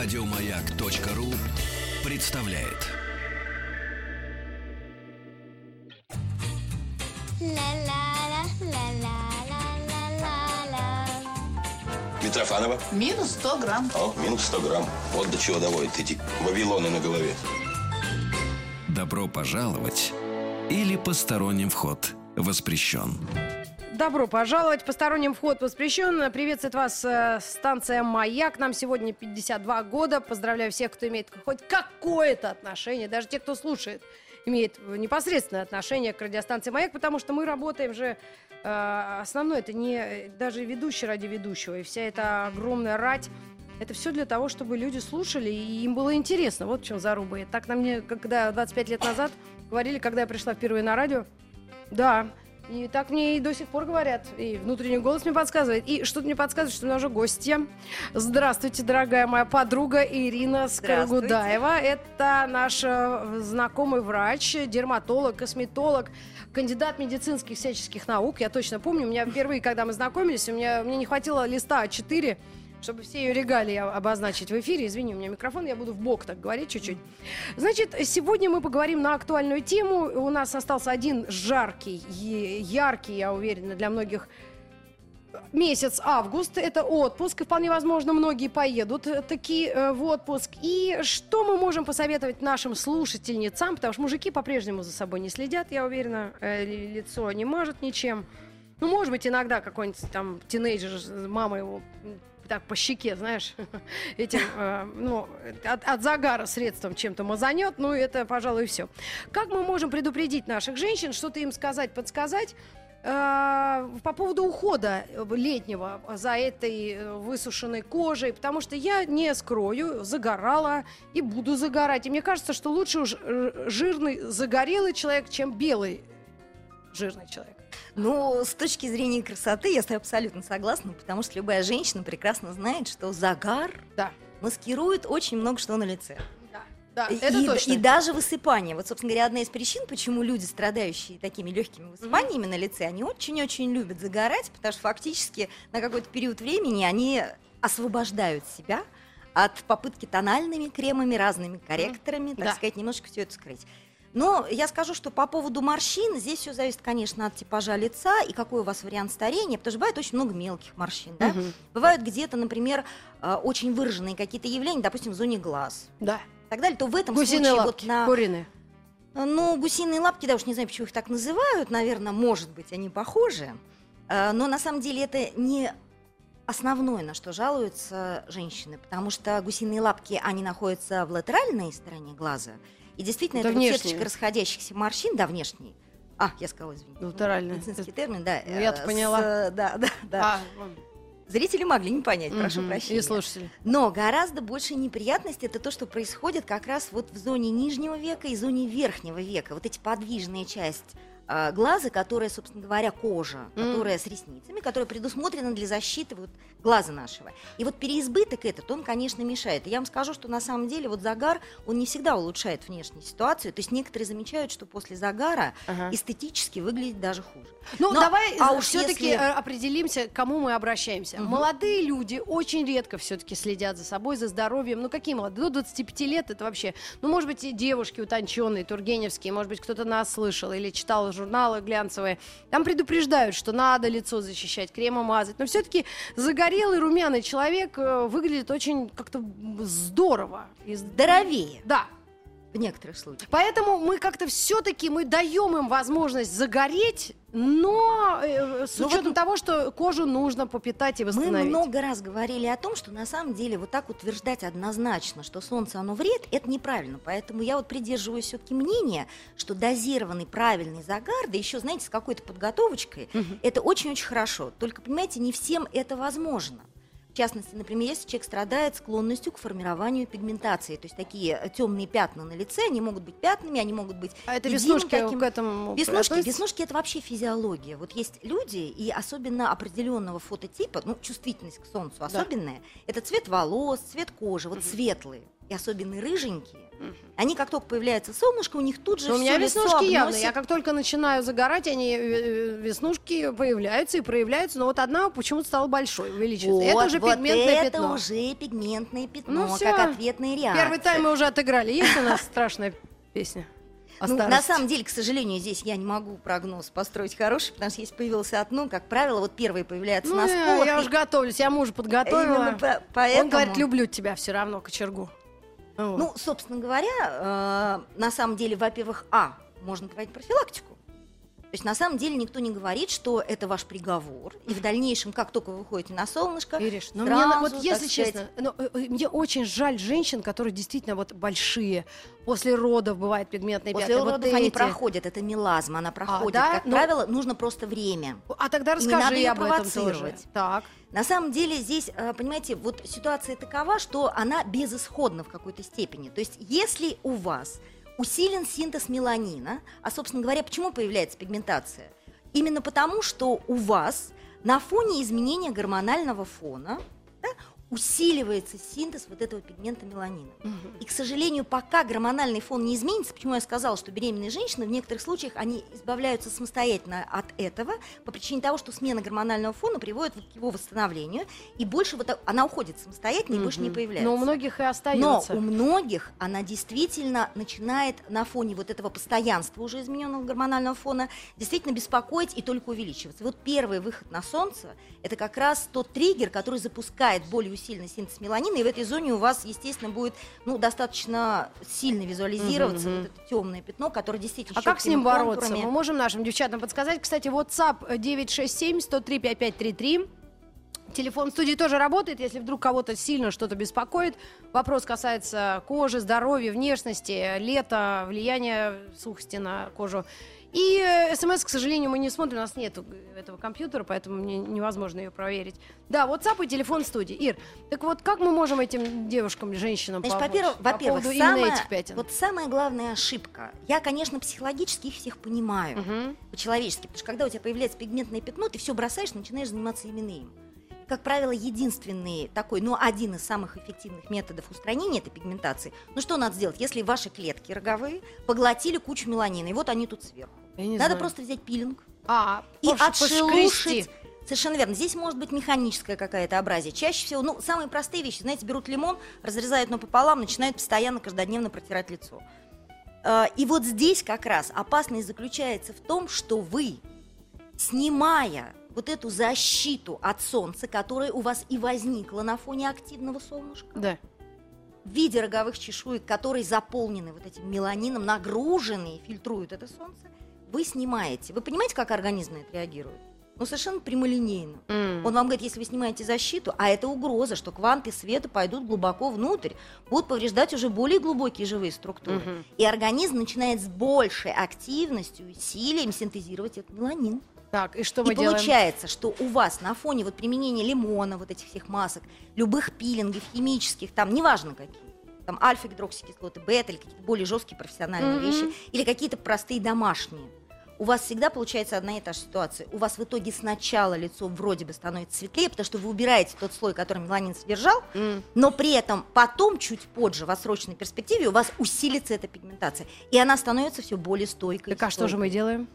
Радиомаяк.ру представляет. Митрофанова? Минус 100 грамм. О, минус 100 грамм. Вот до чего доводят эти вавилоны на голове. Добро пожаловать или посторонним вход воспрещен. Добро пожаловать. Посторонним вход воспрещен. Приветствует вас э, станция «Маяк». Нам сегодня 52 года. Поздравляю всех, кто имеет хоть какое-то отношение, даже те, кто слушает, имеет непосредственное отношение к радиостанции «Маяк», потому что мы работаем же... э, основное, это не даже ведущий ради ведущего. И вся эта огромная рать это все для того, чтобы люди слушали, и им было интересно. Вот в чем заруба. И так на мне, когда 25 лет назад говорили, когда я пришла впервые на радио, да, и так мне и до сих пор говорят. И внутренний голос мне подсказывает. И что-то мне подсказывает, что у нас уже гостья. Здравствуйте, дорогая моя подруга Ирина Скоргудаева. Это наш э, знакомый врач, дерматолог, косметолог, кандидат медицинских всяческих наук. Я точно помню, у меня впервые, когда мы знакомились, у меня, мне не хватило листа А4, чтобы все ее регалии обозначить в эфире. Извини, у меня микрофон, я буду в бок так говорить чуть-чуть. Значит, сегодня мы поговорим на актуальную тему. У нас остался один жаркий, яркий, я уверена, для многих месяц август. Это отпуск. И вполне возможно, многие поедут такие э, в отпуск. И что мы можем посоветовать нашим слушательницам? Потому что мужики по-прежнему за собой не следят, я уверена. Э, ли- лицо не мажет ничем. Ну, может быть, иногда какой-нибудь там тинейджер, мама его так по щеке, знаешь, этим, э, ну, от, от загара средством чем-то мазанет, ну, это, пожалуй, все. Как мы можем предупредить наших женщин, что-то им сказать, подсказать, э, по поводу ухода летнего за этой э, высушенной кожей, потому что я не скрою, загорала и буду загорать. И мне кажется, что лучше уж э, жирный загорелый человек, чем белый жирный человек. Ну, с точки зрения красоты я с тобой абсолютно согласна, потому что любая женщина прекрасно знает, что загар Да. маскирует очень много что на лице. Да, И- это и, точно. и даже высыпание. Вот, собственно говоря, одна из причин, почему люди, страдающие такими легкими высыпаниями на лице, они очень-очень любят загорать, потому что фактически на какой-то период времени они освобождают себя от попытки тональными кремами, разными корректорами, так Да. сказать, немножко все это скрыть. Но я скажу, что по поводу морщин, здесь все зависит, конечно, от типажа лица и какой у вас вариант старения, потому что бывает очень много мелких морщин, да? Мгм. Бывают где-то, например, э, очень выраженные какие-то явления, допустим, в зоне глаз Да. и так далее, то в этом Гусиные случае лапки, вот на... куриные. Ну, гусиные лапки, да уж не знаю, почему их так называют, наверное, может быть, они похожи, Э, но на самом деле это не основное, на что жалуются женщины, потому что гусиные лапки, они находятся в латеральной стороне глаза, и действительно Это это, вот сеточка расходящихся морщин, да, внешние. А, я сказала, извини. Латеральные. Медицинский термин, да. Ну, я-то э, с, поняла. э, Да, да, да. А, Зрители могли не понять, прошу мгм. прощения. И слушатели. Но гораздо больше неприятности это то, что происходит как раз вот в зоне нижнего века и зоне верхнего века. Вот эти подвижные части а, глаза, которая, собственно говоря, кожа, Мгм. которая с ресницами, которая предусмотрена для защиты вот глаза нашего. И вот переизбыток этот, он, конечно, мешает. И я вам скажу, что на самом деле вот загар, он не всегда улучшает внешнюю ситуацию. То есть некоторые замечают, что после загара Ага. эстетически выглядит даже хуже. Ну, Но- давай а уж все-таки если- определимся, к кому мы обращаемся. Мгм. Молодые люди очень редко все-таки следят за собой, за здоровьем. Ну, какие молодые? До 25 лет это вообще... Ну, может быть, и девушки утонченные, тургеневские, может быть, кто-то нас слышал или читал журналы глянцевые. Там предупреждают, что надо лицо защищать, кремом мазать. Но все-таки загорелый, румяный человек э, выглядит очень как-то здорово. И Здоровее Да, в некоторых случаях. Поэтому мы как-то все-таки мы даем им возможность загореть, но э, с Ну вот учетом того, что кожу нужно попитать и Мы восстановить. много раз говорили о том, что на самом деле вот так утверждать однозначно, что солнце оно вред, это неправильно. Поэтому я вот придерживаюсь все-таки мнения, что дозированный правильный загар, да еще, знаете, с какой-то подготовочкой, Мгм. это очень-очень хорошо. Только, понимаете, не всем это возможно. В частности, например, если человек страдает склонностью к формированию пигментации, то есть такие темные пятна на лице, они могут быть пятнами, они могут быть А это веснушки таким- к этому Веснушки, относятся? веснушки это вообще физиология. Вот есть люди, и особенно определенного фототипа, ну, чувствительность к солнцу особенная, это цвет волос, цвет кожи, вот светлые. И особенно рыженькие, они как только появляется солнышко, у них тут же у меня веснушки явно. обносит. Я как только начинаю загорать, они э, э, веснушки появляются и проявляются. Но вот одна почему-то стала большой, увеличивается. это Вот, уже вот пигментное это пятно. уже пигментное пятно, Ну всё. как ответная реакция. Первый тайм мы уже отыграли. Есть у нас страшная песня? Ну, на самом деле, к сожалению, здесь я не могу прогноз построить хороший, потому что если появилось одно, как правило, вот первые появляются Ну, на я, сколах. я и уже готовлюсь, я мужа подготовила. именно по- поэтому... Он говорит, люблю тебя все равно, кочергу. Ну, собственно говоря, э, на самом деле, во-первых, а, можно проводить профилактику. То есть, на самом деле, никто не говорит, что это ваш приговор, и в дальнейшем, как только вы выходите на солнышко, Ириш, ну мне, на- вот сразу, если сказать, честно, ну, э, э, мне очень жаль женщин, которые действительно вот большие. После родов бывает пигментные После пятна. вот родов они эти. проходят, это мелазма, она проходит. да? Как Ну- правило, нужно просто время. А тогда Не расскажи надо её об этом тоже. Так. На самом деле здесь, э, понимаете, вот ситуация такова, что она безысходна в какой-то степени. То есть если у вас усилен синтез меланина, а, собственно говоря, почему появляется пигментация? Именно потому, что у вас на фоне изменения гормонального фона да, усиливается синтез вот этого пигмента меланина. И, к сожалению, пока гормональный фон не изменится, почему я сказала, что беременные женщины в некоторых случаях они избавляются самостоятельно от этого по причине того, что смена гормонального фона приводит вот к его восстановлению, и больше вот она уходит самостоятельно и больше не появляется. Но у многих и Но остается. у многих она действительно начинает на фоне вот этого постоянства уже измененного гормонального фона действительно беспокоить и только увеличиваться. Вот первый выход на солнце – это как раз тот триггер, который запускает более усиленный синтез меланина, и в этой зоне у вас, естественно, будет ну, достаточно сильно визуализироваться Мгм, вот это темное пятно, которое действительно А как с ним чёткими бороться? контурами. Мы можем нашим девчатам подсказать. Кстати, WhatsApp 967-103-5533. Телефон в студии тоже работает, если вдруг кого-то сильно что-то беспокоит. Вопрос касается кожи, здоровья, внешности, лета, влияния сухости на кожу. И э, смс, к сожалению, мы не смотрим, у нас нет этого компьютера, поэтому мне невозможно ее проверить. Да, WhatsApp и телефон студии. Ир, так вот как мы можем этим девушкам, женщинам Значит, помочь во-первых, по во-первых, поводу именно этих пятен? вот самая главная ошибка. Я, конечно, психологически их всех понимаю. Мгм. по-человечески. Потому что когда у тебя появляется пигментное пятно, ты все бросаешь, начинаешь заниматься именно им. Как правило, единственный такой, ну, один из самых эффективных методов устранения этой пигментации. Ну, что надо сделать, если ваши клетки роговые поглотили кучу меланина, и вот они тут сверху. Надо знаю. просто взять пилинг а, и отшелушить. Совершенно верно. Здесь может быть механическое какое-то образие. Чаще всего, ну, самые простые вещи. Знаете, берут лимон, разрезают напополам, начинают постоянно, каждодневно протирать лицо. А, И вот здесь как раз опасность заключается в том, что вы, снимая вот эту защиту от солнца, которая у вас и возникла на фоне активного солнышка, Да. в виде роговых чешуек, которые заполнены вот этим меланином, нагруженные, фильтруют это солнце, вы снимаете. Вы понимаете, как организм на это реагирует? Ну, совершенно прямолинейно. М. Он вам говорит, если вы снимаете защиту, а это угроза, что кванты света пойдут глубоко внутрь, будут повреждать уже более глубокие живые структуры. Мгм. И организм начинает с большей активностью и усилием синтезировать этот меланин. Так, и что мы и делаем? получается, что у вас на фоне вот применения лимона, вот этих всех масок, любых пилингов, химических, там, неважно какие, там альфа-гидроксикислоты, бета или какие-то более жесткие профессиональные Мгм. вещи, или какие-то простые домашние, у вас всегда получается одна и та же ситуация. У вас в итоге сначала лицо вроде бы становится светлее, потому что вы убираете тот слой, который меланин содержал, М. но при этом потом, чуть позже, в отсроченной перспективе, у вас усилится эта пигментация, и она становится все более стойкой. Так а что же мы делаем?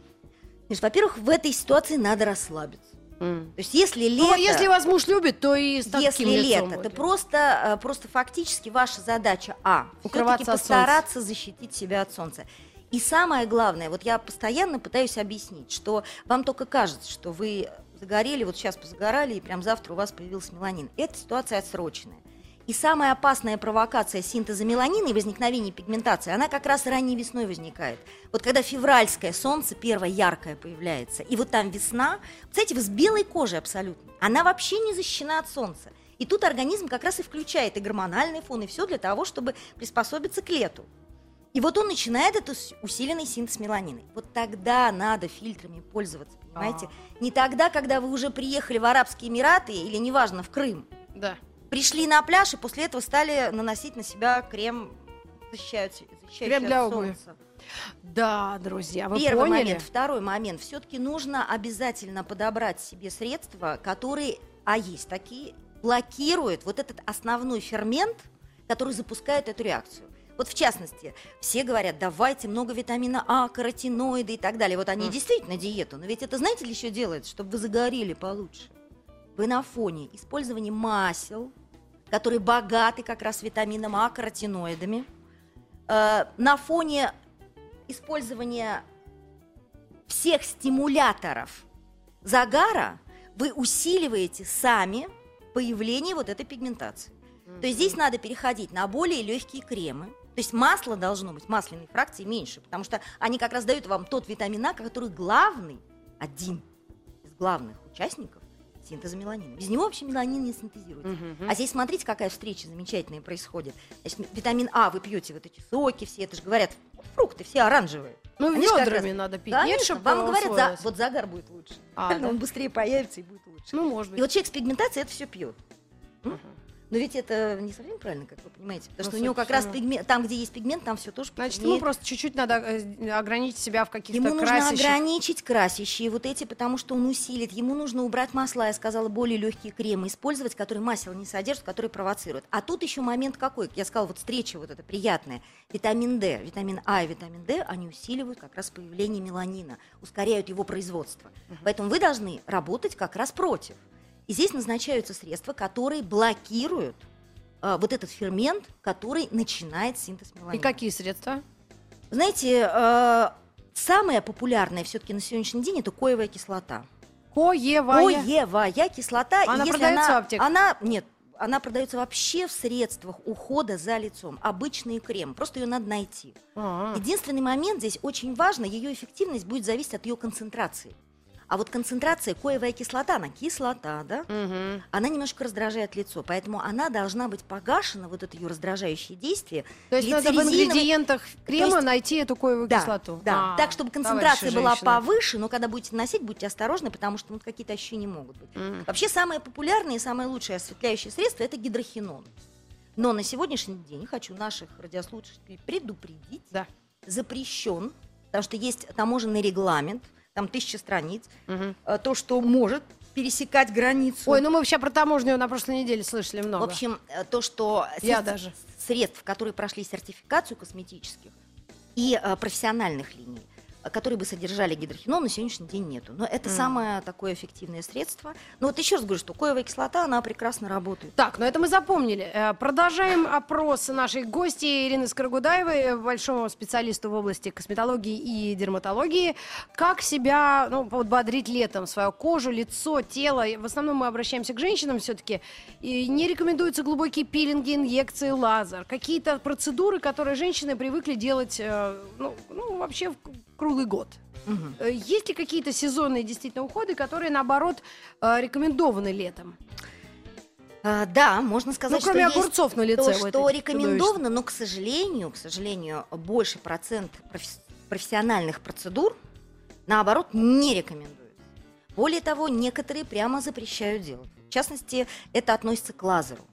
Значит, во-первых, в этой ситуации надо расслабиться. М. То есть, если лето, Ну, если вас муж любит, то и с если лето, то будет. просто, э, просто фактически ваша задача а все-таки постараться защитить себя от солнца. И самое главное, вот я постоянно пытаюсь объяснить, что вам только кажется, что вы загорели, вот сейчас позагорали, и прям завтра у вас появился меланин. Эта ситуация отсроченная. И самая опасная провокация синтеза меланина и возникновения пигментации, она как раз ранней весной возникает. Вот когда февральское солнце первое яркое появляется, и вот там весна, кстати, с белой кожей абсолютно, она вообще не защищена от солнца. И тут организм как раз и включает и гормональный фон, и все для того, чтобы приспособиться к лету. И вот он начинает этот ус- усиленный синтез меланина. Вот тогда надо фильтрами пользоваться, понимаете? Не тогда, когда вы уже приехали в Арабские Эмираты или, неважно, в Крым. Да. Пришли на пляж и после этого стали наносить на себя крем, защищающий, защищающий Крем для от обуви. солнца. Да, друзья, вы Первый поняли? момент. Второй момент. Все-таки нужно обязательно подобрать себе средства, которые, а есть такие, блокируют вот этот основной фермент, которые запускают эту реакцию. Вот в частности, все говорят, давайте много витамина А, каротиноиды и так далее. Вот они Мгм. действительно диету. Но ведь это знаете ли, что делает? Чтобы вы загорели получше. Вы на фоне использования масел, которые богаты как раз витамином А, каротиноидами, э, на фоне использования всех стимуляторов загара вы усиливаете сами появление вот этой пигментации. То есть здесь надо переходить на более легкие кремы. То есть масло должно быть, масляной фракции меньше, потому что они как раз дают вам тот витамин А, который главный, один из главных участников синтеза меланина. Без него вообще меланин не синтезируется. Мгм. А здесь смотрите, какая встреча замечательная происходит. Значит, витамин А вы пьете вот эти соки все, это же говорят, фрукты все оранжевые. Ну, Они ведрами раз- надо пить. Нет, Конечно, чтоб вам говорят, за- вот загар будет лучше. А, да? Он быстрее появится и будет лучше. Ну, может И быть. вот человек с пигментацией это все пьет. М? Но ведь это не совсем правильно, как вы понимаете. Потому Ну, что у него как раз пигмент, там, где есть пигмент, там все тоже Значит, ему просто чуть-чуть надо э, ограничить себя в каких-то Ему нужно красящих. ограничить красящие вот эти, потому что он усилит. Ему нужно убрать масла, я сказала, более легкие кремы использовать, которые масел не содержат, которые провоцируют. А тут еще момент какой? Я сказала, вот встреча вот эта приятная. Витамин D, витамин А и витамин D, они усиливают как раз появление меланина, ускоряют его производство. Поэтому вы должны работать как раз против. И здесь назначаются средства, которые блокируют э, вот этот фермент, который начинает синтез меланина. И какие средства? Знаете, э, самая популярная все-таки на сегодняшний день это коевая кислота. Коевая. Коевая кислота. Она если продается она, в аптеках? Она, нет, она продается вообще в средствах ухода за лицом. Обычный крем. Просто ее надо найти. А, Единственный момент здесь очень важно, ее эффективность будет зависеть от ее концентрации. А вот концентрация коевая кислота, она кислота, да? мгм. Она немножко раздражает лицо, поэтому она должна быть погашена, вот это ее раздражающее действие. То есть надо в ингредиентах крема есть- найти эту коевую Да, кислоту. Да, А, так, чтобы концентрация была повыше, но когда будете носить, будьте осторожны, потому что ну, какие-то ощущения могут быть. Мгм. Вообще самое популярное и самое лучшее осветляющее средство это гидрохинон. Но на сегодняшний день хочу наших радиослушателей предупредить, Да. запрещен, потому что есть таможенный регламент, там тысяча страниц, э, то, что может пересекать границу. Ой, ну мы вообще про таможню на прошлой неделе слышали много. В общем, э, то, что Я средств- даже. средств, которые прошли сертификацию косметических и э, профессиональных линий, которые бы содержали гидрохинон, на сегодняшний день нету. Но это Мгм. самое такое эффективное средство. Но вот еще раз говорю, что коевая кислота, она прекрасно работает. Так, ну это мы запомнили. Э, Продолжаем опрос нашей гости Ирины Скорогудаевой, э, большому специалисту в области косметологии и дерматологии. Как себя ну, подбодрить летом свою кожу, лицо, тело? В основном мы обращаемся к женщинам все-таки. И не рекомендуются глубокие пилинги, инъекции, лазер. Какие-то процедуры, которые женщины привыкли делать э, ну, ну, вообще в круглый год. Э, Есть ли какие-то сезонные действительно уходы, которые, наоборот, э, рекомендованы летом? А, да, можно сказать, ну, кроме что есть огурцов на лице. то, что рекомендовано, но, к сожалению, к сожалению, больше процент профес- профессиональных процедур, наоборот, не рекомендуют. Более того, некоторые прямо запрещают делать. В частности, это относится к лазеру.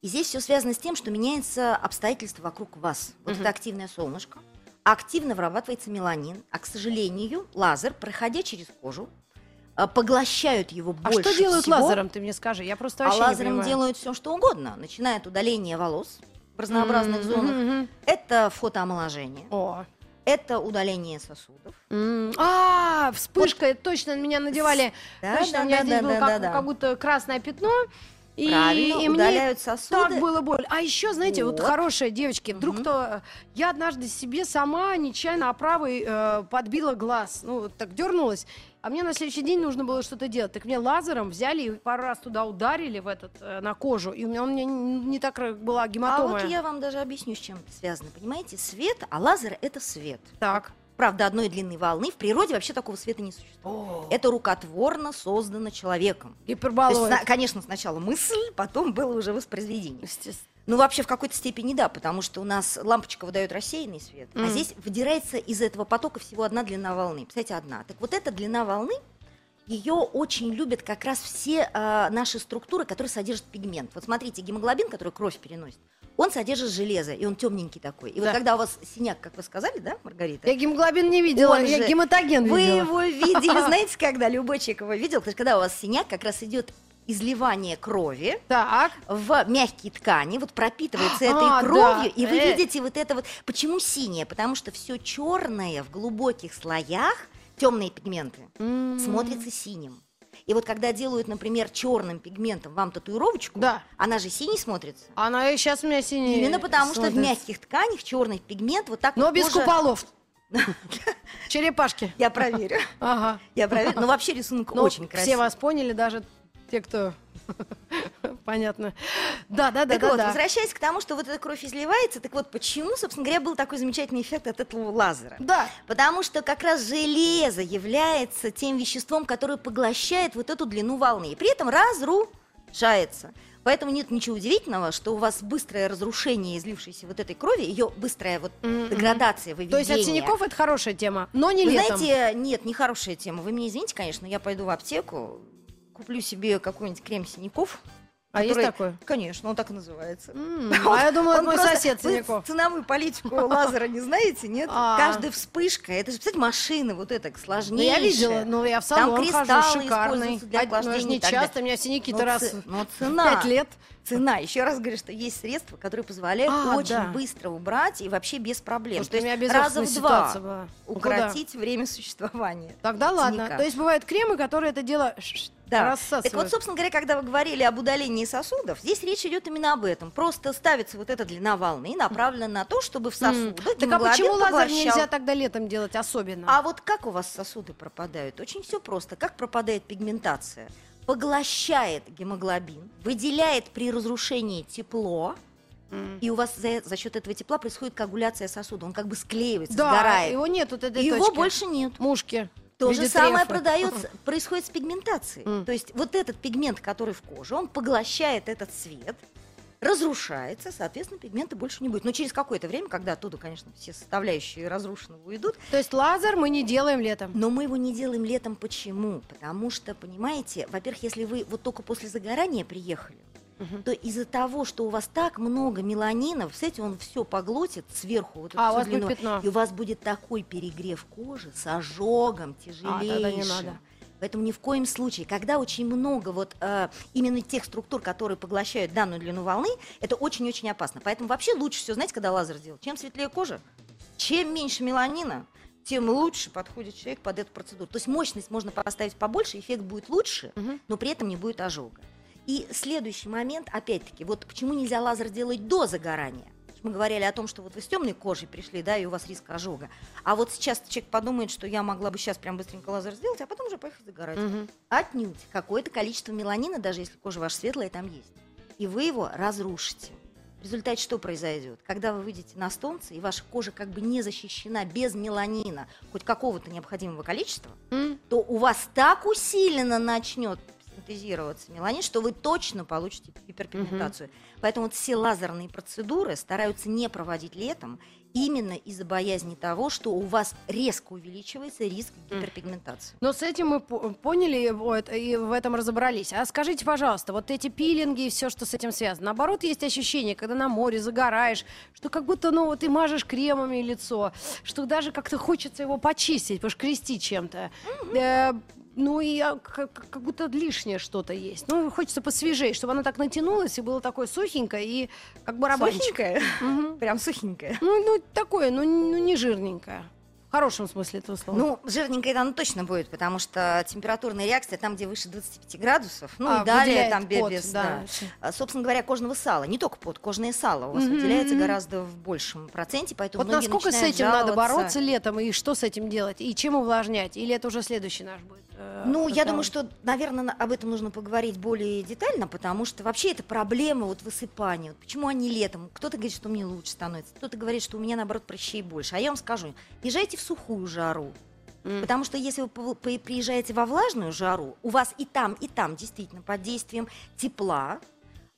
И здесь все связано с тем, что меняются обстоятельства вокруг вас. Вот Мгм. это активное солнышко, активно вырабатывается меланин, а, к сожалению, лазер, проходя через кожу, а, поглощают его А больше что делают всего. лазером, ты мне скажи? Я просто А вообще не лазером понимаю. делают все, что угодно, начиная от удаления волос в разнообразных Мгм, зонах. мгм. Это фотоомоложение, О. это удаление сосудов. А, вспышка, точно на меня надевали. Да, точно, да, у меня да, здесь да, было да, как, да, да. как будто красное пятно. И, Правильно, и мне удаляют сосуды. так было больно. А еще, знаете, вот, Вот. хорошие девочки, вдруг Мгм. кто... Я однажды себе сама нечаянно оправой э, подбила глаз. Ну, вот так дернулась. А мне на следующий день нужно было что-то делать. Так мне лазером взяли и пару раз туда ударили в этот, э, на кожу. И у меня, он мне не, не так р- была А гематома. вот я вам даже объясню, с чем связано. Понимаете, свет, а лазер это свет. Так. Правда, одной длины волны. В природе вообще такого света не существует. Это рукотворно создано человеком. То есть, Гиперболоид. конечно, сначала мысль, потом было уже воспроизведение. Естественно. Ну, вообще, в какой-то степени да, потому что у нас лампочка выдает рассеянный свет, а Мгм. здесь выдирается из этого потока всего одна длина волны. Представляете, одна. Так вот эта длина волны, ее очень любят как раз все а, наши структуры, которые содержат пигмент. Вот смотрите, гемоглобин, который кровь переносит, он содержит железо, и он темненький такой. И Да. вот когда у вас синяк, как вы сказали, да, Маргарита? Я гемоглобин не видела, Он я же- гематоген Вы видела. его видели, знаете, когда любой человек его видел, потому что когда у вас синяк, как раз идет изливание крови Так. в мягкие ткани, вот пропитывается А, этой да. кровью, и вы Э. видите вот это вот. Почему синее? Потому что все черное в глубоких слоях, темные пигменты, М. смотрится синим. И вот когда делают, например, черным пигментом вам татуировочку, Да. она же синий смотрится. Она и сейчас у меня синяя. Именно потому, что в смотрится. мягких тканях черный пигмент вот так Но вот без кожа- куполов. Черепашки. Я проверю. Ага. Я проверю. Но вообще рисунок Ну, очень Все красивый. вас поняли, даже те, кто... Понятно. Да, да, да, Так да, вот, да. возвращаясь к тому, что вот эта кровь изливается, так вот почему, собственно говоря, был такой замечательный эффект от этого лазера? Да. Потому что как раз железо является тем веществом, которое поглощает вот эту длину волны, и при этом разрушается. Поэтому нет ничего удивительного, что у вас быстрое разрушение излившейся вот этой крови, ее быстрая вот М-м. деградация, То выведение. есть от синяков это хорошая тема, но не Вы летом. знаете, нет, не хорошая тема. Вы меня извините, конечно, но я пойду в аптеку, куплю себе какой-нибудь крем синяков. А есть такой? Конечно, он так и называется. А я думала, это мой сосед Синяков. ценовую политику лазера не знаете, нет? А. Каждая вспышка, это же, представляете, машина вот эта Ну, сложнейшая. я видела, но я в салон хожу, шикарный. для А, ну, охлаждения часто, у меня синяки-то раз пять лет. Цена. Еще раз говорю, что есть средства, которые позволяют А, очень да. быстро убрать и вообще без проблем. Слушай, То есть раза в два была. Ну, куда? укоротить время существования. Тогда ладно. синяка. То есть бывают кремы, которые это дело Да. Так вот, собственно говоря, когда вы говорили об удалении сосудов, здесь речь идет именно об этом. Просто ставится вот эта длина волны, направлена на то, чтобы в М. сосудах Так а почему лазер поглощал. нельзя тогда летом делать особенно? А вот как у вас сосуды пропадают? Очень все просто. Как пропадает пигментация? Поглощает гемоглобин, выделяет при разрушении тепло, и у вас за, за счет этого тепла происходит коагуляция сосуда. Он как бы склеивается, Да, сгорает. его нет вот этой И его точки. больше нет. Мушки. То же самое продается, происходит с пигментацией. То есть вот этот пигмент, который в коже, он поглощает этот свет, разрушается, соответственно, пигмента больше не будет. Но через какое-то время, когда оттуда, конечно, все составляющие разрушенного уйдут, То есть лазер мы не делаем летом. но мы его не делаем летом. Почему? Потому что, понимаете, во-первых, если вы вот только после загорания приехали, Мгм. то из-за того, что у вас так много меланинов, кстати, он все поглотит сверху вот эту А, у вас будет длину, пятно. и у вас будет такой перегрев кожи с ожогом тяжелейшим. А, тогда не надо. Поэтому ни в коем случае, когда очень много вот э, именно тех структур, которые поглощают данную длину волны, это очень-очень опасно. Поэтому вообще лучше все, знаете, когда лазер делать, чем светлее кожа, чем меньше меланина, тем лучше подходит человек под эту процедуру. То есть мощность можно поставить побольше, эффект будет лучше, Мгм. но при этом не будет ожога. И следующий момент, опять-таки, вот почему нельзя лазер делать до загорания? Мы говорили о том, что вот вы с темной кожей пришли, да, и у вас риск ожога. А вот сейчас человек подумает, что я могла бы сейчас прям быстренько лазер сделать, а потом уже поехать загорать. Мгм. Отнюдь. Какое-то количество меланина, даже если кожа ваша светлая, там есть. И вы его разрушите. В результате что произойдет? Когда вы выйдете на солнце, и ваша кожа как бы не защищена без меланина, хоть какого-то необходимого количества, М. то у вас так усиленно начнет синтезироваться меланин, что вы точно получите гиперпигментацию. Поэтому вот все лазерные процедуры стараются не проводить летом, именно из-за боязни того, что у вас резко увеличивается риск гиперпигментации. Но с этим мы по- поняли вот, и в этом разобрались. А скажите, пожалуйста, вот эти пилинги и все, что с этим связано. Наоборот, есть ощущение, когда на море загораешь, что как будто, ну, вот ты мажешь кремами лицо, что даже как-то хочется его почистить, пошкрести чем-то. Э, ну и как, как будто лишнее что-то есть. Ну, хочется посвежее, чтобы оно так натянулось и было такое сухенькое и как барабанчик. Сухенькая? Мгм. Прям сухенькая. Ну, ну, такое, ну, ну, не жирненькое. В хорошем смысле этого слова. Ну, жирненькое оно точно будет, потому что температурная реакция там, где выше 25 градусов, ну А, и далее там пот, без, да. да. А, Собственно говоря, кожного сала, не только пот, кожное сало у вас Мгм. выделяется гораздо в большем проценте, поэтому Вот насколько с этим надо жаловаться. бороться летом, и что с этим делать, и чем увлажнять? Или это уже следующий наш будет? э, Ну, я думаю, что, наверное, об этом нужно поговорить более детально, потому что вообще это проблема вот высыпания. Вот почему они летом? Кто-то говорит, что мне лучше становится, кто-то говорит, что у меня, наоборот, прыщей больше. А я вам скажу, езжайте в сухую жару, М. Потому что если вы приезжаете во влажную жару, у вас и там, и там действительно под действием тепла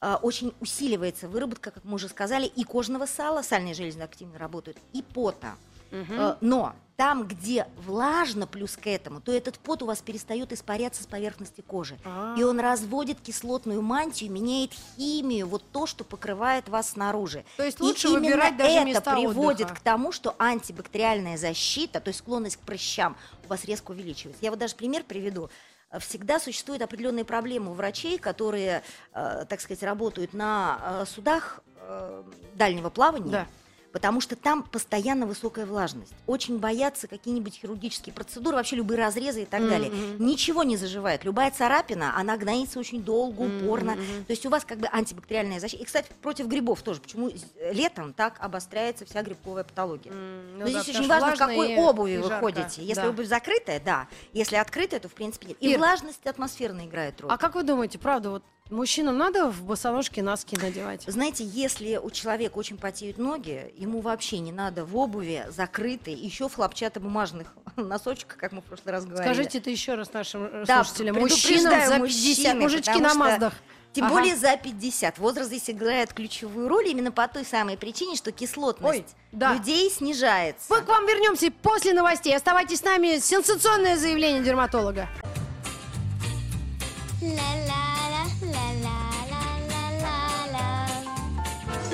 а, очень усиливается выработка, как мы уже сказали, и кожного сала, сальные железы активно работают, и пота. Мгм. Э, Но там, где влажно плюс к этому, то этот пот у вас перестает испаряться с поверхности кожи. А. И он разводит кислотную мантию, меняет химию, вот то, что покрывает вас снаружи. То есть И лучше именно выбирать даже это места приводит отдыха. к тому, что антибактериальная защита, то есть склонность к прыщам, у вас резко увеличивается. Я вот даже пример приведу. всегда существуют определенные проблемы у врачей, которые, э, так сказать, работают на э, судах э, дальнего плавания. Да. Потому что там постоянно высокая влажность. Очень боятся какие-нибудь хирургические процедуры, вообще любые разрезы и так Мгм, далее. Ничего не заживает. Любая царапина, она гноится очень долго, упорно. мгм. То есть у вас как бы антибактериальная защита. И, кстати, против грибов тоже. Почему летом так обостряется вся грибковая патология? Ну Но да, здесь потому очень важно, в какой обуви вы жарко. ходите. Если Да. обувь закрытая, да. Если открытая, то в принципе нет. И Ир, влажность атмосферная играет роль. А как вы думаете, правда, вот мужчинам надо в босоножки носки надевать? Знаете, если у человека очень потеют ноги, ему вообще не надо в обуви закрытой, еще в хлопчатобумажных носочках, как мы в прошлый раз говорили. Скажите это еще раз нашим э, Да, слушателям. Мужчинам за 50, мужчины, мужички на Маздах. Тем Ага. более за 50. Возраст здесь играет ключевую роль именно по той самой причине, что кислотность Ой, да. людей снижается. Мы к вам вернемся после новостей. Оставайтесь с нами. Сенсационное заявление дерматолога.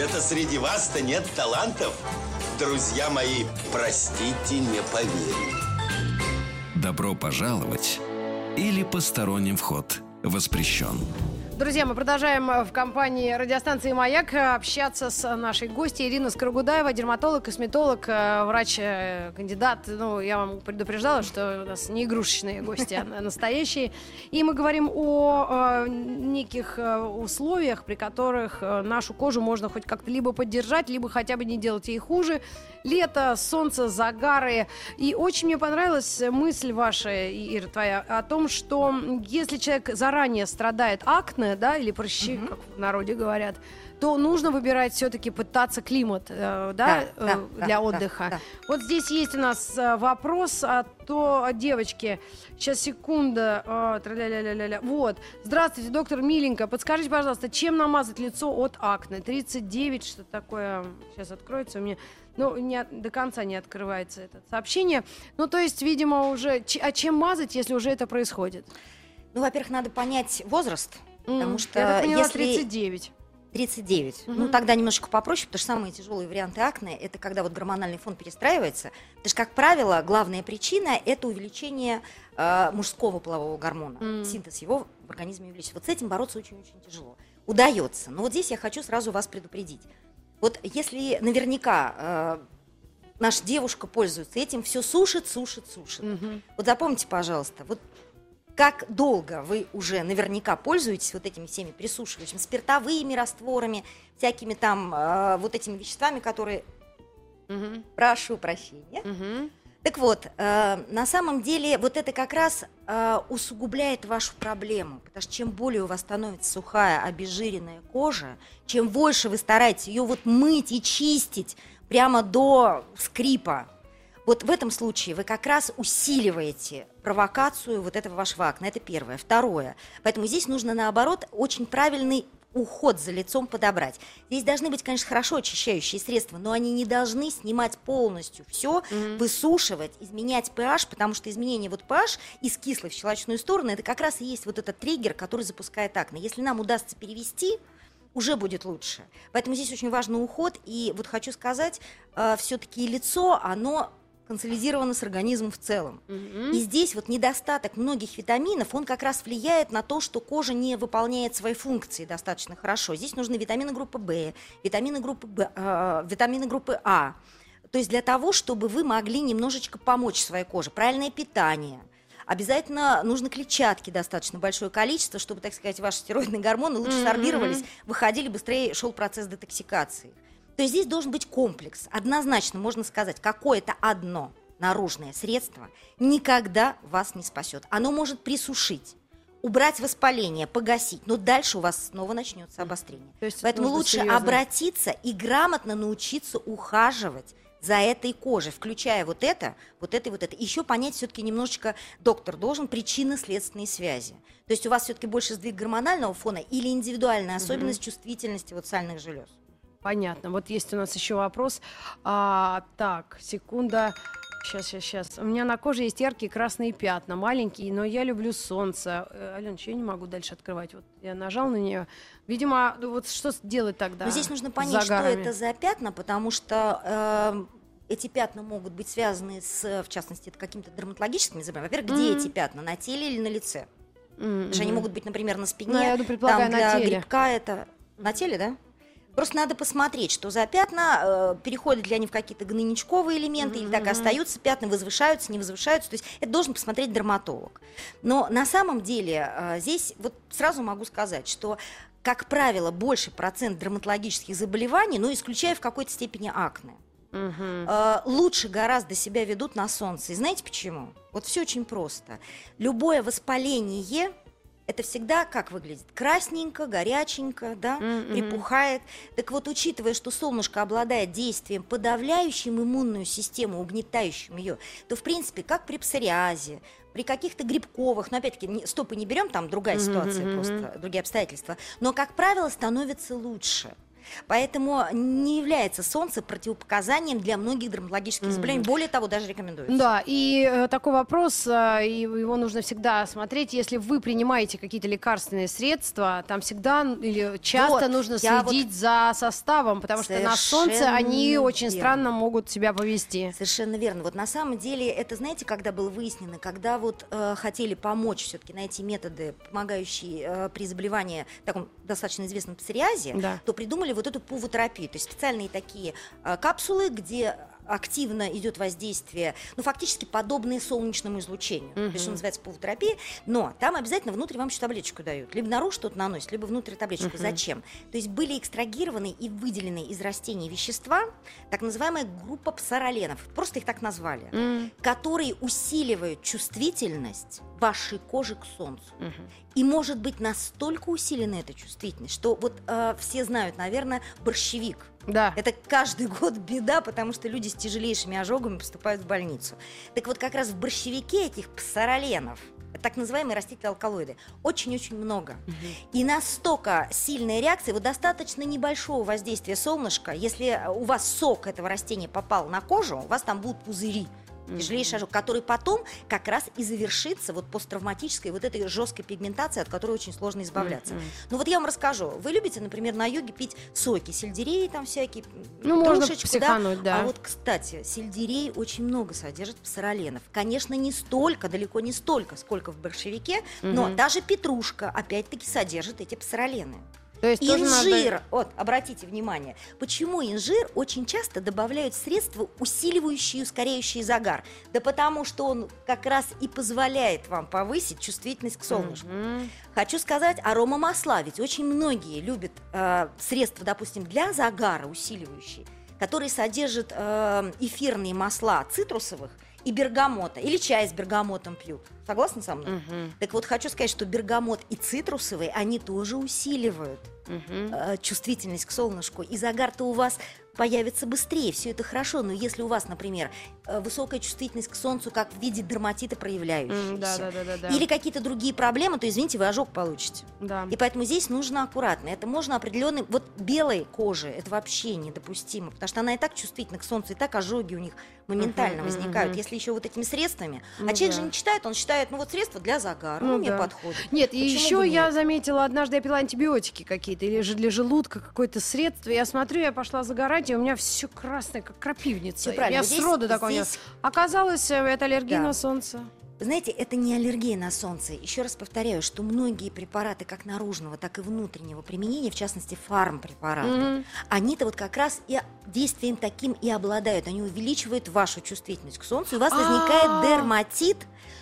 Это среди вас-то нет талантов? Друзья мои, простите, не поверю. Добро пожаловать или посторонним вход воспрещен. Друзья, мы продолжаем э, в компании радиостанции «Маяк» общаться с нашей гостьей Ириной Скорогудаева, дерматолог, косметолог, э, врач, э, кандидат. Ну, я вам предупреждала, что у нас не игрушечные гости, а настоящие. И мы говорим о неких условиях, при которых нашу кожу можно хоть как-то либо поддержать, либо хотя бы не делать ей хуже. Лето, солнце, загары. И очень мне понравилась мысль ваша, Ира, твоя, о том, что если человек заранее страдает акне, да, или прыщи, как в народе говорят, то нужно выбирать все-таки пытаться климат, э, да, Да, э, да, для да, отдыха. да, да. Вот здесь есть у нас э, вопрос о то, о девочке. Сейчас, секунда. э, тра-ля-ля-ля-ля-ля. Вот. Здравствуйте, доктор Миленько. Подскажите, пожалуйста, чем намазать лицо от акне? 39, что такое? Сейчас откроется у меня. Ну, не, от- до конца не открывается это сообщение. Ну, то есть, видимо, уже... а чем мазать, если уже это происходит? Ну, во-первых, надо понять возраст, потому М, что Я так поняла, если 39. 39, Мгм. ну тогда немножко попроще, потому что самые тяжелые варианты акне это когда вот гормональный фон перестраивается. Потому что, как правило, главная причина это увеличение э, мужского полового гормона, М. синтез его в организме увеличится. Вот с этим бороться очень-очень тяжело. Удается, но вот здесь я хочу сразу вас предупредить. Вот если наверняка э, наша девушка пользуется этим, все сушит, сушит, сушит. Мгм. Вот запомните, пожалуйста, вот как долго вы уже наверняка пользуетесь вот этими всеми присушивающими спиртовыми растворами, всякими там э, вот этими веществами, которые, Мгм. прошу прощения. Мгм. Так вот, э, на самом деле вот это как раз э, усугубляет вашу проблему, потому что чем более у вас становится сухая, обезжиренная кожа, чем больше вы стараетесь ее вот мыть и чистить прямо до скрипа, вот в этом случае вы как раз усиливаете провокацию вот этого вашего акне. Это первое. Второе. Поэтому здесь нужно, наоборот, очень правильный уход за лицом подобрать. Здесь должны быть, конечно, хорошо очищающие средства, но они не должны снимать полностью все, Мгм. высушивать, изменять pH, потому что изменение вот pH из кислой в щелочную сторону, это как раз и есть вот этот триггер, который запускает акне. Если нам удастся перевести, уже будет лучше. Поэтому здесь очень важный уход. И вот хочу сказать, все-таки лицо, оно консолидировано с организмом в целом. Мгм. И здесь вот недостаток многих витаминов, он как раз влияет на то, что кожа не выполняет свои функции достаточно хорошо. Здесь нужны витамины группы В, витамины группы, Б, э, витамины группы А. То есть для того, чтобы вы могли немножечко помочь своей коже. Правильное питание. Обязательно нужно клетчатки достаточно большое количество, чтобы, так сказать, ваши стероидные гормоны лучше Мгм. сорбировались, выходили быстрее, шел процесс детоксикации. То есть здесь должен быть комплекс. Однозначно можно сказать, какое-то одно наружное средство никогда вас не спасет. Оно может присушить, убрать воспаление, погасить, но дальше у вас снова начнется обострение. То есть Поэтому лучше серьезно. обратиться и грамотно научиться ухаживать за этой кожей, включая вот это, вот это и вот это. Еще понять все-таки немножечко доктор должен причинно-следственные связи. То есть у вас все-таки больше сдвиг гормонального фона или индивидуальная особенность чувствительности вот сальных желез. Понятно. Вот есть у нас еще вопрос. А, так, секунда. Сейчас, сейчас, сейчас. У меня на коже есть яркие красные пятна, маленькие, но я люблю солнце. Э, Ален, я не могу дальше открывать. Вот я нажал на нее. Видимо, ну вот что делать тогда? Но здесь нужно понять, что это за пятна, потому что эм, эти пятна могут быть связаны с, в частности, это какими-то дерматологическими заболеваниями. Во-первых, где Мгм. эти пятна? На теле или на лице? Потому что они могут быть, например, на спине. Ну, я предполагаю, там для на теле. грибка это... На теле, да? Просто надо посмотреть, что за пятна, э, переходят ли они в какие-то гнойничковые элементы, или так и остаются пятна, возвышаются, не возвышаются. То есть это должен посмотреть дерматолог. Но на самом деле э, здесь вот сразу могу сказать, что как правило, больше процент дерматологических заболеваний, но исключая в какой-то степени акне. Э, лучше гораздо себя ведут на солнце. И знаете почему? Вот все очень просто. Любое воспаление это всегда как выглядит? Красненько, горяченько, да, мгм. припухает. Так вот, учитывая, что солнышко обладает действием, подавляющим иммунную систему, угнетающим ее, то, в принципе, как при псориазе, при каких-то грибковых, но опять-таки стопы не берем, там другая Мгм, ситуация, просто другие обстоятельства, но, как правило, становится лучше. Поэтому не является солнце противопоказанием для многих дерматологических заболеваний. Более того, даже рекомендуется. Да, и э, такой вопрос, э, и его нужно всегда смотреть, если вы принимаете какие-то лекарственные средства, там всегда или часто Вот, нужно следить за составом, потому что на солнце они Совершенно очень верно. странно могут себя повести. Совершенно верно. Вот на самом деле это, знаете, когда было выяснено, когда вот э, хотели помочь все-таки найти методы, помогающие э, при заболевании таком достаточно известном псориазе, Да. то придумали вот эту пувотерапию, то есть специальные такие э, капсулы, где активно идет воздействие, ну, фактически подобные солнечному излучению. Есть, что называется пувотерапия. Но там обязательно внутрь вам еще таблеточку дают. Либо наружу что-то наносят, либо внутрь таблеточку. Зачем? То есть были экстрагированы и выделены из растений вещества, так называемая группа псороленов. Просто их так назвали. М, Которые усиливают чувствительность вашей кожи к солнцу. мгм. И может быть настолько усилена эта чувствительность, что вот э, все знают, наверное, борщевик. Да. Это каждый год беда, потому что люди с тяжелейшими ожогами поступают в больницу. Так вот, как раз в борщевике этих псороленов, так называемые растительные алкалоиды, очень-очень много. И настолько сильная реакция, вот достаточно небольшого воздействия солнышка, если у вас сок этого растения попал на кожу, у вас там будут пузыри, тяжелейший ожог, который потом как раз и завершится вот посттравматической вот этой жесткой пигментацией, от которой очень сложно избавляться. Ну вот я вам расскажу. Вы любите, например, на йоге пить соки, сельдерей там всякие, Ну, можно психануть, да. А вот, кстати, сельдерей очень много содержит псороленов. Конечно, не столько, далеко не столько, сколько в борщевике, но даже петрушка, опять-таки, содержит эти псоролены. То есть тоже надо- Инжир, вот, обратите внимание, почему инжир очень часто добавляют средства, усиливающие и ускоряющие загар? Да потому что он как раз и позволяет вам повысить чувствительность к солнышку. Мгм. Хочу сказать, арома масла, ведь очень многие любят э, средства, допустим, для загара усиливающие, которые содержат э, эфирные масла цитрусовых и бергамота, или чай с бергамотом пьют. Согласны со мной? Мгм. Так вот, хочу сказать, что бергамот и цитрусовые, они тоже усиливают э, чувствительность к солнышку, и загар-то у вас появится быстрее, все это хорошо, но если у вас, например, э, высокая чувствительность к солнцу, как в виде дерматита проявляющаяся, М, Да, да, да, да, да. или какие-то другие проблемы, то, извините, вы ожог получите. Да. И поэтому здесь нужно аккуратно. Это можно определенный... Вот белой кожи это вообще недопустимо, потому что она и так чувствительна к солнцу, и так ожоги у них моментально мгм, возникают. мгм. Если еще вот этими средствами. Ну а человек да. же не читает, он считает, ну вот средства для загара, Ну ну, мне да. подходит. Нет, и Почему еще бы я нет? заметила, однажды я пила антибиотики какие-то, или же для желудка какое-то средство. Я смотрю, я пошла загорать, и у меня все красное, как крапивница. Всё И правильно. Я здесь- сроду такой. здесь Оказалось, э, это аллергия Да. на солнце. Знаете, это не аллергия на солнце. Еще раз повторяю, что многие препараты как наружного, так и внутреннего применения, в частности фармпрепараты, Мгм. они-то вот как раз и действием таким и обладают. Они увеличивают вашу чувствительность к солнцу, и у вас возникает дерматит.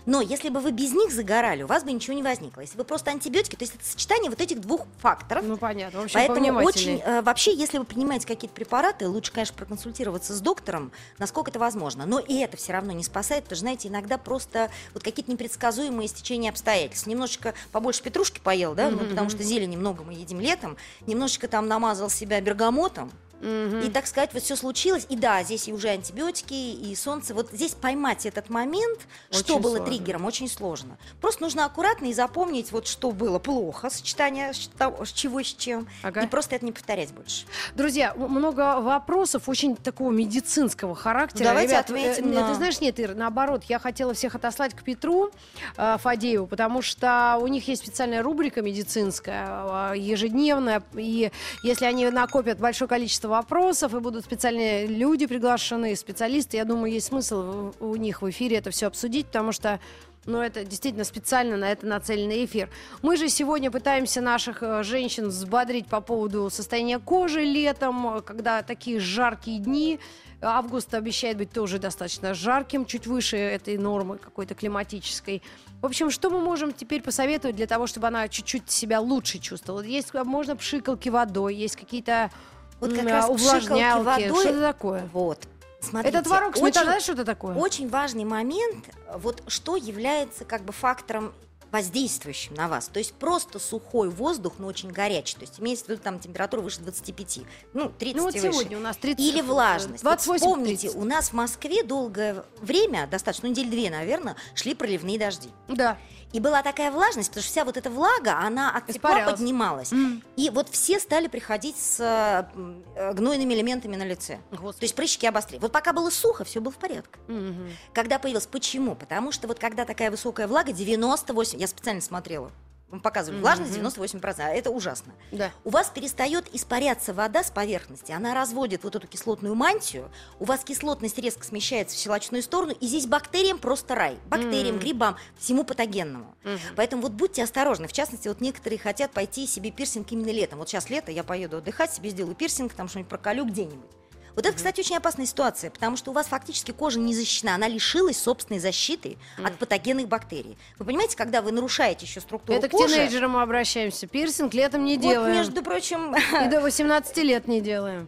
Но если бы вы без них загорали, у вас бы ничего не возникло. Если бы просто антибиотики, то есть это сочетание вот этих двух факторов. Ну, понятно. В общем, Поэтому очень, э, вообще, если вы принимаете какие-то препараты, лучше, конечно, проконсультироваться с доктором, насколько это возможно. Но и это все равно не спасает, потому что, знаете, иногда просто вот какие-то непредсказуемые стечения обстоятельств. Немножечко побольше петрушки поел, да, ну, Мгм, потому что зелени много мы едим летом, немножечко там намазал себя бергамотом, Мгм. и, так сказать, вот все случилось. И да, здесь и уже антибиотики, и солнце. Вот здесь поймать этот момент, что Очень было сложно. триггером, очень сложно. Просто нужно аккуратно и запомнить, вот что было плохо, сочетание того- с чего с чем. Ага. И просто это не повторять больше. Друзья, много вопросов очень такого медицинского характера. Давайте Ребят, ответим э, на- Ты знаешь, нет, Ир, наоборот, я хотела всех отослать к Петру э, Фадееву, потому что у них есть специальная рубрика медицинская, э, ежедневная, и если они накопят большое количество вопросов, и будут специальные люди приглашены, специалисты, я думаю, есть смысл у них в эфире это все обсудить, потому что Но это действительно специально на это нацеленный эфир. Мы же сегодня пытаемся наших э, женщин взбодрить по поводу состояния кожи летом, когда такие жаркие дни. Август обещает быть тоже достаточно жарким, чуть выше этой нормы какой-то климатической. В общем, что мы можем теперь посоветовать для того, чтобы она чуть-чуть себя лучше чувствовала? Есть, а, можно пшикалки водой, есть какие-то Вот как раз а, увлажнялки. водой- Что это такое? Вот. Смотрите, это творог очень- сметана, знаешь, что это такое? Очень важный момент, вот что является как бы фактором воздействующим на вас. То есть просто сухой воздух, но очень горячий. То есть имеется в виду там температура выше 25, ну 30 Ну вот выше. сегодня у нас 30. Или влажность. Вот 28 вспомните, у нас в Москве долгое время, достаточно, ну, недели две, наверное, шли проливные дожди. Да. И была такая влажность, потому что вся вот эта влага, она от тепла поднималась. М. И вот все стали приходить с э, гнойными элементами на лице. То есть прыщики обострили. Вот пока было сухо, все было в порядке. Мгм. Когда появилось, почему? Потому что вот когда такая высокая влага, 98, я специально смотрела, вам показывали, влажность 98%, а это ужасно. Да. У вас перестает испаряться вода с поверхности, она разводит вот эту кислотную мантию, у вас кислотность резко смещается в щелочную сторону, и здесь бактериям просто рай. Бактериям, М. грибам, всему патогенному. Мгм. Поэтому вот будьте осторожны. В частности, вот некоторые хотят пойти себе пирсинг именно летом. Вот сейчас лето, я поеду отдыхать, себе сделаю пирсинг, там что-нибудь проколю где-нибудь. Вот это, кстати, очень опасная ситуация, потому что у вас фактически кожа не защищена, она лишилась собственной защиты от патогенных бактерий. Вы понимаете, когда вы нарушаете еще структуру Это к кожи, тинейджерам мы обращаемся. Пирсинг летом не вот, делаем. между прочим, И до 18 лет не делаем.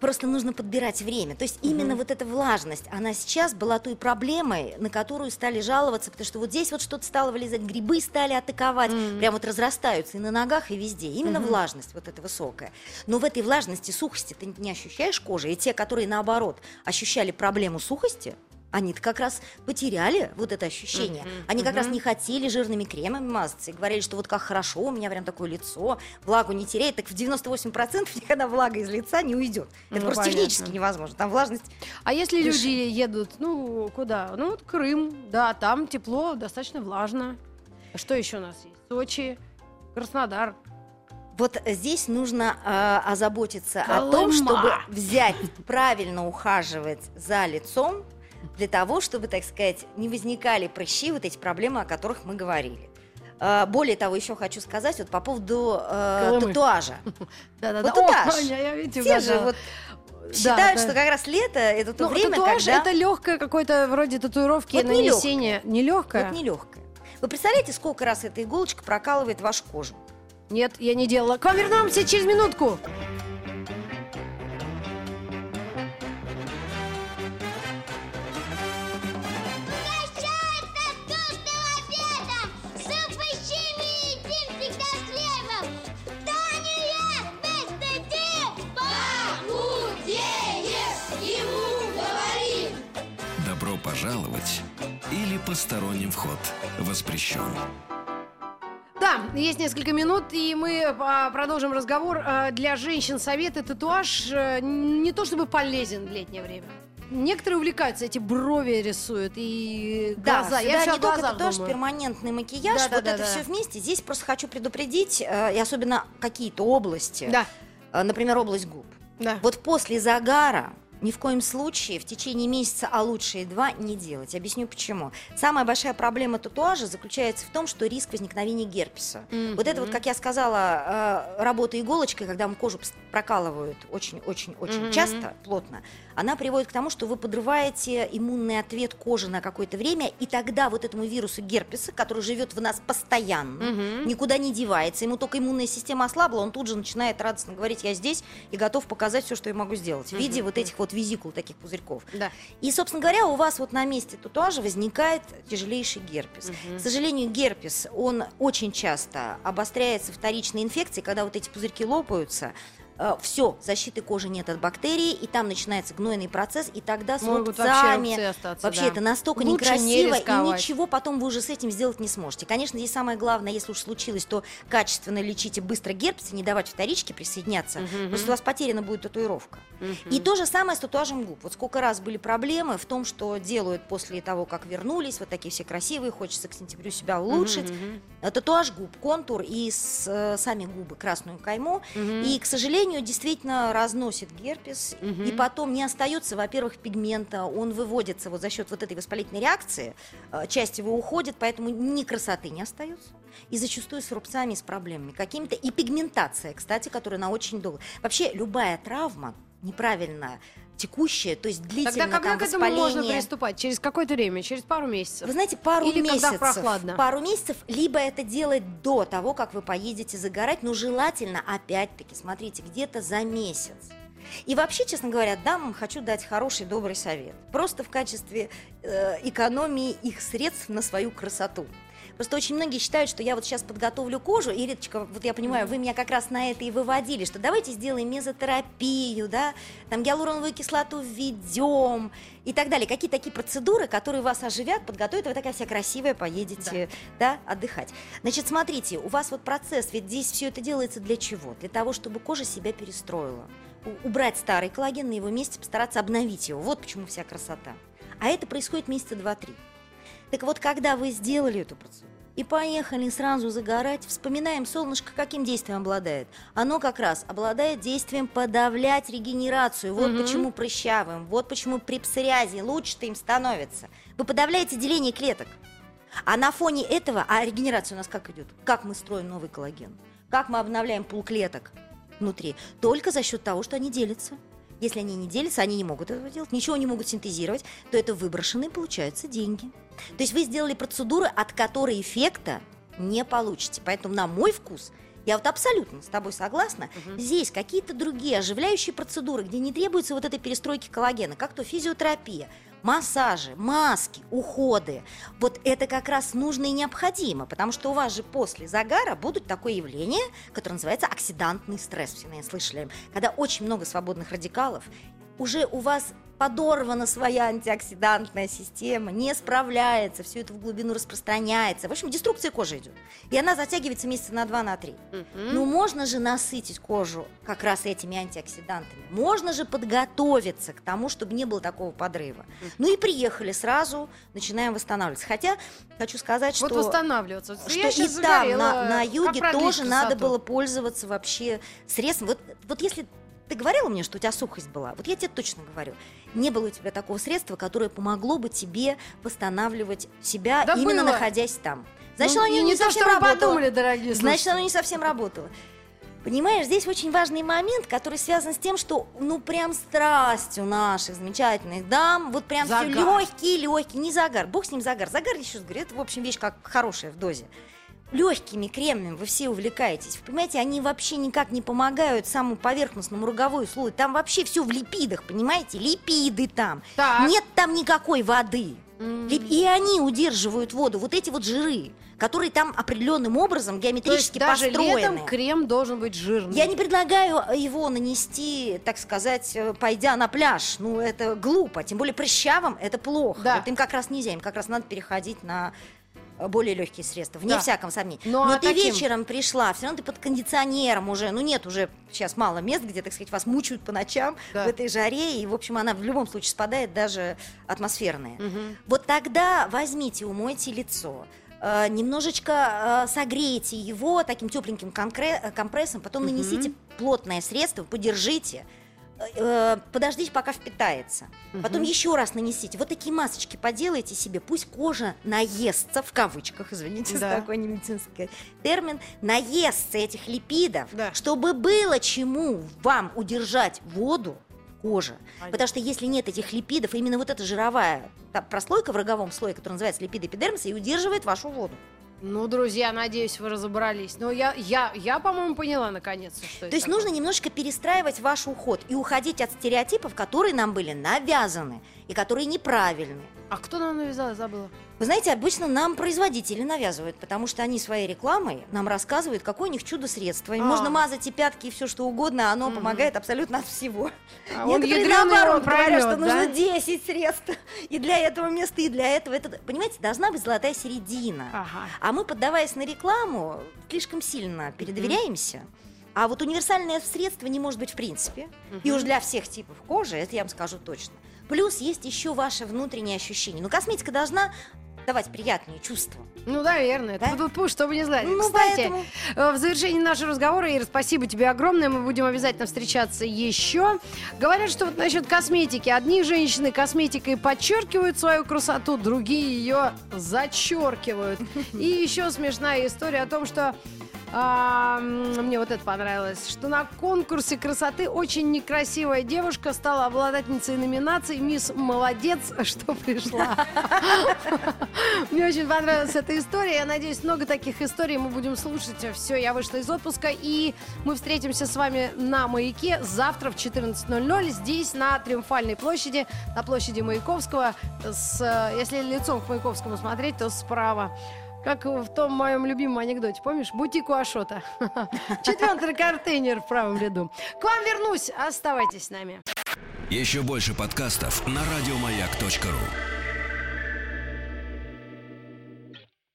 Просто нужно подбирать время. То есть именно вот эта влажность, она сейчас была той проблемой, на которую стали жаловаться, потому что вот здесь вот что-то стало вылезать, грибы стали атаковать, прям вот разрастаются и на ногах, и везде. Именно влажность вот эта высокая. Но в этой влажности, сухости ты не ощущаешь кожи, и те, которые наоборот ощущали проблему сухости, они-то как раз потеряли вот это ощущение. Они как раз не хотели жирными кремами мазаться и говорили, что вот как хорошо, у меня прям такое лицо, влагу не теряет. Так в 98% никогда влага из лица не уйдет. Это Ну, просто понятно. технически невозможно. Там влажность... А если Дыши. люди едут, ну, куда? Ну, вот Крым, да, там тепло, достаточно влажно. Что еще у нас есть? Сочи, Краснодар. Вот здесь нужно э, озаботиться о Колыма. том, чтобы взять, правильно ухаживать за лицом, для того, чтобы, так сказать, не возникали прыщи, вот эти проблемы, о которых мы говорили. Э, более того, еще хочу сказать вот по поводу э, татуажа. Да-да-да. Вот это О, аж. я, видите, Все же вот Да, считают, да. что как раз лето это то Ну, время, татуаж когда это легкое какое-то вроде татуировки Вот не нанесения. Не легкое? вот нелегкое. Вы представляете, сколько раз эта иголочка прокалывает вашу кожу? Нет, я не делала. К вам вернемся через минутку. Добро пожаловать или посторонним вход воспрещен. Да, есть несколько минут, и мы а, продолжим разговор. А, Для женщин советы татуаж э, не то чтобы полезен в летнее время. Некоторые увлекаются, эти брови рисуют и глаза. сюда Я не только татуаж, думаю. перманентный макияж, Да, да, вот да, это да. все вместе. Здесь просто хочу предупредить, э, и особенно какие-то области, Да, Э, например, область губ. да. Вот после загара ни в коем случае в течение месяца, а лучше и два, не делать. Объясню почему. Самая большая проблема татуажа заключается в том, что риск возникновения герпеса. Вот это вот, как я сказала, э, работа иголочкой, когда мы кожу прокалывают очень-очень-очень Мгм. часто, плотно, она приводит к тому, что вы подрываете иммунный ответ кожи на какое-то время, и тогда вот этому вирусу герпеса, который живет в нас постоянно, Мгм. никуда не девается, ему только иммунная система ослабла, он тут же начинает радостно говорить, я здесь и готов показать все, что я могу сделать, в виде вот этих вот визикул, таких пузырьков. Да. И, собственно говоря, у вас вот на месте татуажа возникает тяжелейший герпес. К сожалению, герпес, он очень часто обостряется вторичной инфекцией, когда вот эти пузырьки лопаются, все, защиты кожи нет от бактерий, и там начинается гнойный процесс, и тогда с Могут вообще рубцами, рубцы остаться, Вообще да. это настолько Лучше не некрасиво, и рисковать. ничего потом вы уже с этим сделать не сможете. Конечно, здесь самое главное, если уж случилось, то качественно лечите быстро герпес и не давать вторичке присоединяться, потому что у вас потеряна будет татуировка. И то же самое с татуажем губ. Вот сколько раз были проблемы в том, что делают после того, как вернулись, вот такие все красивые, хочется к сентябрю себя улучшить. Э, Татуаж губ, контур и с, э, сами губы, красную кайму. И, к сожалению, сожалению, действительно разносит герпес, Мгм. и потом не остается, во-первых, пигмента, он выводится вот за счет вот этой воспалительной реакции, э, часть его уходит, поэтому ни красоты не остается. И зачастую с рубцами, с проблемами какими-то. И пигментация, кстати, которая на очень долго. Вообще любая травма неправильно текущая, то есть длительное Тогда когда там к этому можно воспаление. приступать? Через какое-то время? Через пару месяцев? Вы знаете, пару Или когда месяцев. прохладно? Пару месяцев, либо это делать до того, как вы поедете загорать, но желательно, опять-таки, смотрите, где-то за месяц. И вообще, честно говоря, дамам хочу дать хороший, добрый совет. Просто в качестве э, экономии их средств на свою красоту. Просто очень многие считают, что я вот сейчас подготовлю кожу, и, Риточка, вот я понимаю, вы меня как раз на это и выводили, что давайте сделаем мезотерапию, да, там гиалуроновую кислоту введем и так далее. Какие такие процедуры, которые вас оживят, подготовят, и вы такая вся красивая поедете, да. отдыхать. Значит, смотрите, у вас вот процесс, ведь здесь все это делается для чего? Для того, чтобы кожа себя перестроила. Убрать старый коллаген, на его месте постараться обновить его. Вот почему вся красота. А это происходит месяца два-три. Так вот, когда вы сделали эту процедуру и поехали сразу загорать, вспоминаем, солнышко каким действием обладает? Оно как раз обладает действием подавлять регенерацию. Вот Мгм. почему прыщавым, вот почему при псориазе лучше-то им становится. Вы подавляете деление клеток. А на фоне этого, а регенерация у нас как идет? Как мы строим новый коллаген? Как мы обновляем пул клеток внутри? Только за счет того, что они делятся. Если они не делятся, они не могут этого делать, ничего не могут синтезировать, то это выброшенные, получаются, деньги. То есть вы сделали процедуру, от которой эффекта не получите. Поэтому на мой вкус, я вот абсолютно с тобой согласна, здесь какие-то другие оживляющие процедуры, где не требуется вот этой перестройки коллагена, как то физиотерапия, массажи, маски, уходы. Вот это как раз нужно и необходимо, потому что у вас же после загара будут такое явление, которое называется оксидантный стресс. Все, наверное, слышали. Когда очень много свободных радикалов, уже у вас подорвана своя антиоксидантная система, не справляется, все это в глубину распространяется. В общем, деструкция кожи идет. И она затягивается месяца на два, на три. Ну, можно же насытить кожу как раз этими антиоксидантами. Можно же подготовиться к тому, чтобы не было такого подрыва. Ну и приехали сразу, начинаем восстанавливаться. Хотя, хочу сказать, Вот что... восстанавливаться. Вот Что я и там, на, на юге, тоже надо было пользоваться вообще средством. Вот, вот если ты говорила мне, что у тебя сухость была, вот я тебе точно говорю, не было у тебя такого средства, которое помогло бы тебе восстанавливать себя, Да именно было. находясь там. Значит, Ну, оно не, не, то, совсем что работало. подумали, дорогие Значит, слушатели. оно не совсем работало. Понимаешь, здесь очень важный момент, который связан с тем, что, ну, прям страсть у наших замечательных дам, вот прям все Загар. легкий, легкий, не загар, бог с ним загар. Загар, еще раз говорю, это, в общем, вещь как хорошая в дозе. Легкими кремами вы все увлекаетесь. Вы понимаете, они вообще никак не помогают самому поверхностному роговой слою. Там вообще все в липидах, понимаете? Липиды там. Так. Нет там никакой воды. Лип- И они удерживают воду. Вот эти вот жиры, которые там определенным образом То есть геометрически даже построены. летом крем должен быть жирный. Я не предлагаю его нанести, так сказать, э, пойдя на пляж. Ну, это глупо. Тем более прыщавым это плохо. Да. Вот им как раз нельзя. Им как раз надо переходить на э, более легкие средства, вне Да. всяком сомнении. Ну, Но а ты каким? вечером пришла, все равно ты под кондиционером уже, ну нет уже сейчас мало мест, где, так сказать, вас мучают по ночам Да. в этой жаре, и, в общем, она в любом случае спадает даже атмосферная. Мгм. Вот тогда возьмите, умойте лицо, э, немножечко э, согрейте его таким тепленьким э, компрессом, потом нанесите плотное средство, подержите, подождите, пока впитается. Потом Мгм. еще раз нанесите. Вот такие масочки поделайте себе, пусть кожа наестся, в кавычках, извините за Да. такой немедицинский термин, наестся этих липидов, Да. чтобы было чему вам удержать воду в коже. Понятно. Потому что если нет этих липидов, именно вот эта жировая прослойка в роговом слое, которая называется липиды эпидермиса, и удерживает вашу воду. Ну, друзья, надеюсь, вы разобрались. Но я, я, я по-моему, поняла наконец-то, что это То есть такое. нужно немножко перестраивать ваш уход и уходить от стереотипов, которые нам были навязаны и которые неправильны. А кто нам навязал, я забыла? Вы знаете, обычно нам производители навязывают, потому что они своей рекламой нам рассказывают, какое у них чудо-средство. А. можно мазать и пятки, и все что угодно, а оно Мгм. помогает абсолютно от всего. А Некоторые ядрёный, наоборот он говорят, что да? нужно 10 средств и для этого места, и для этого. Это, понимаете, должна быть золотая середина. Ага. А мы, поддаваясь на рекламу, слишком сильно передоверяемся. А вот универсальное средство не может быть в принципе. И уж для всех типов кожи, это я вам скажу точно. Плюс есть еще ваше внутреннее ощущение. Ну, косметика должна давать приятные чувства. Ну, наверное. Да? Тут пуш, чтобы не знать. Ну, Кстати, поэтому- э, в завершении нашего разговора, Ира, спасибо тебе огромное. Мы будем обязательно встречаться еще. Говорят, что вот насчет косметики. Одни женщины косметикой подчеркивают свою красоту, другие ее зачеркивают. И еще смешная история о том, что а, мне вот это понравилось, что на конкурсе красоты очень некрасивая девушка стала обладательницей номинации «Мисс Молодец, что пришла». Мне очень понравилась эта история. Я надеюсь, много таких историй мы будем слушать. Все, я вышла из отпуска, и мы встретимся с вами на «Маяке» завтра в 14.00 здесь, на Триумфальной площади, на площади Маяковского. С, э, если лицом к Маяковскому смотреть, то справа. Как в том моем любимом анекдоте, помнишь? Бутик у Ашота. Четвертый контейнер в правом ряду. К вам вернусь. Оставайтесь с нами. Еще больше подкастов на радиомаяк.ру.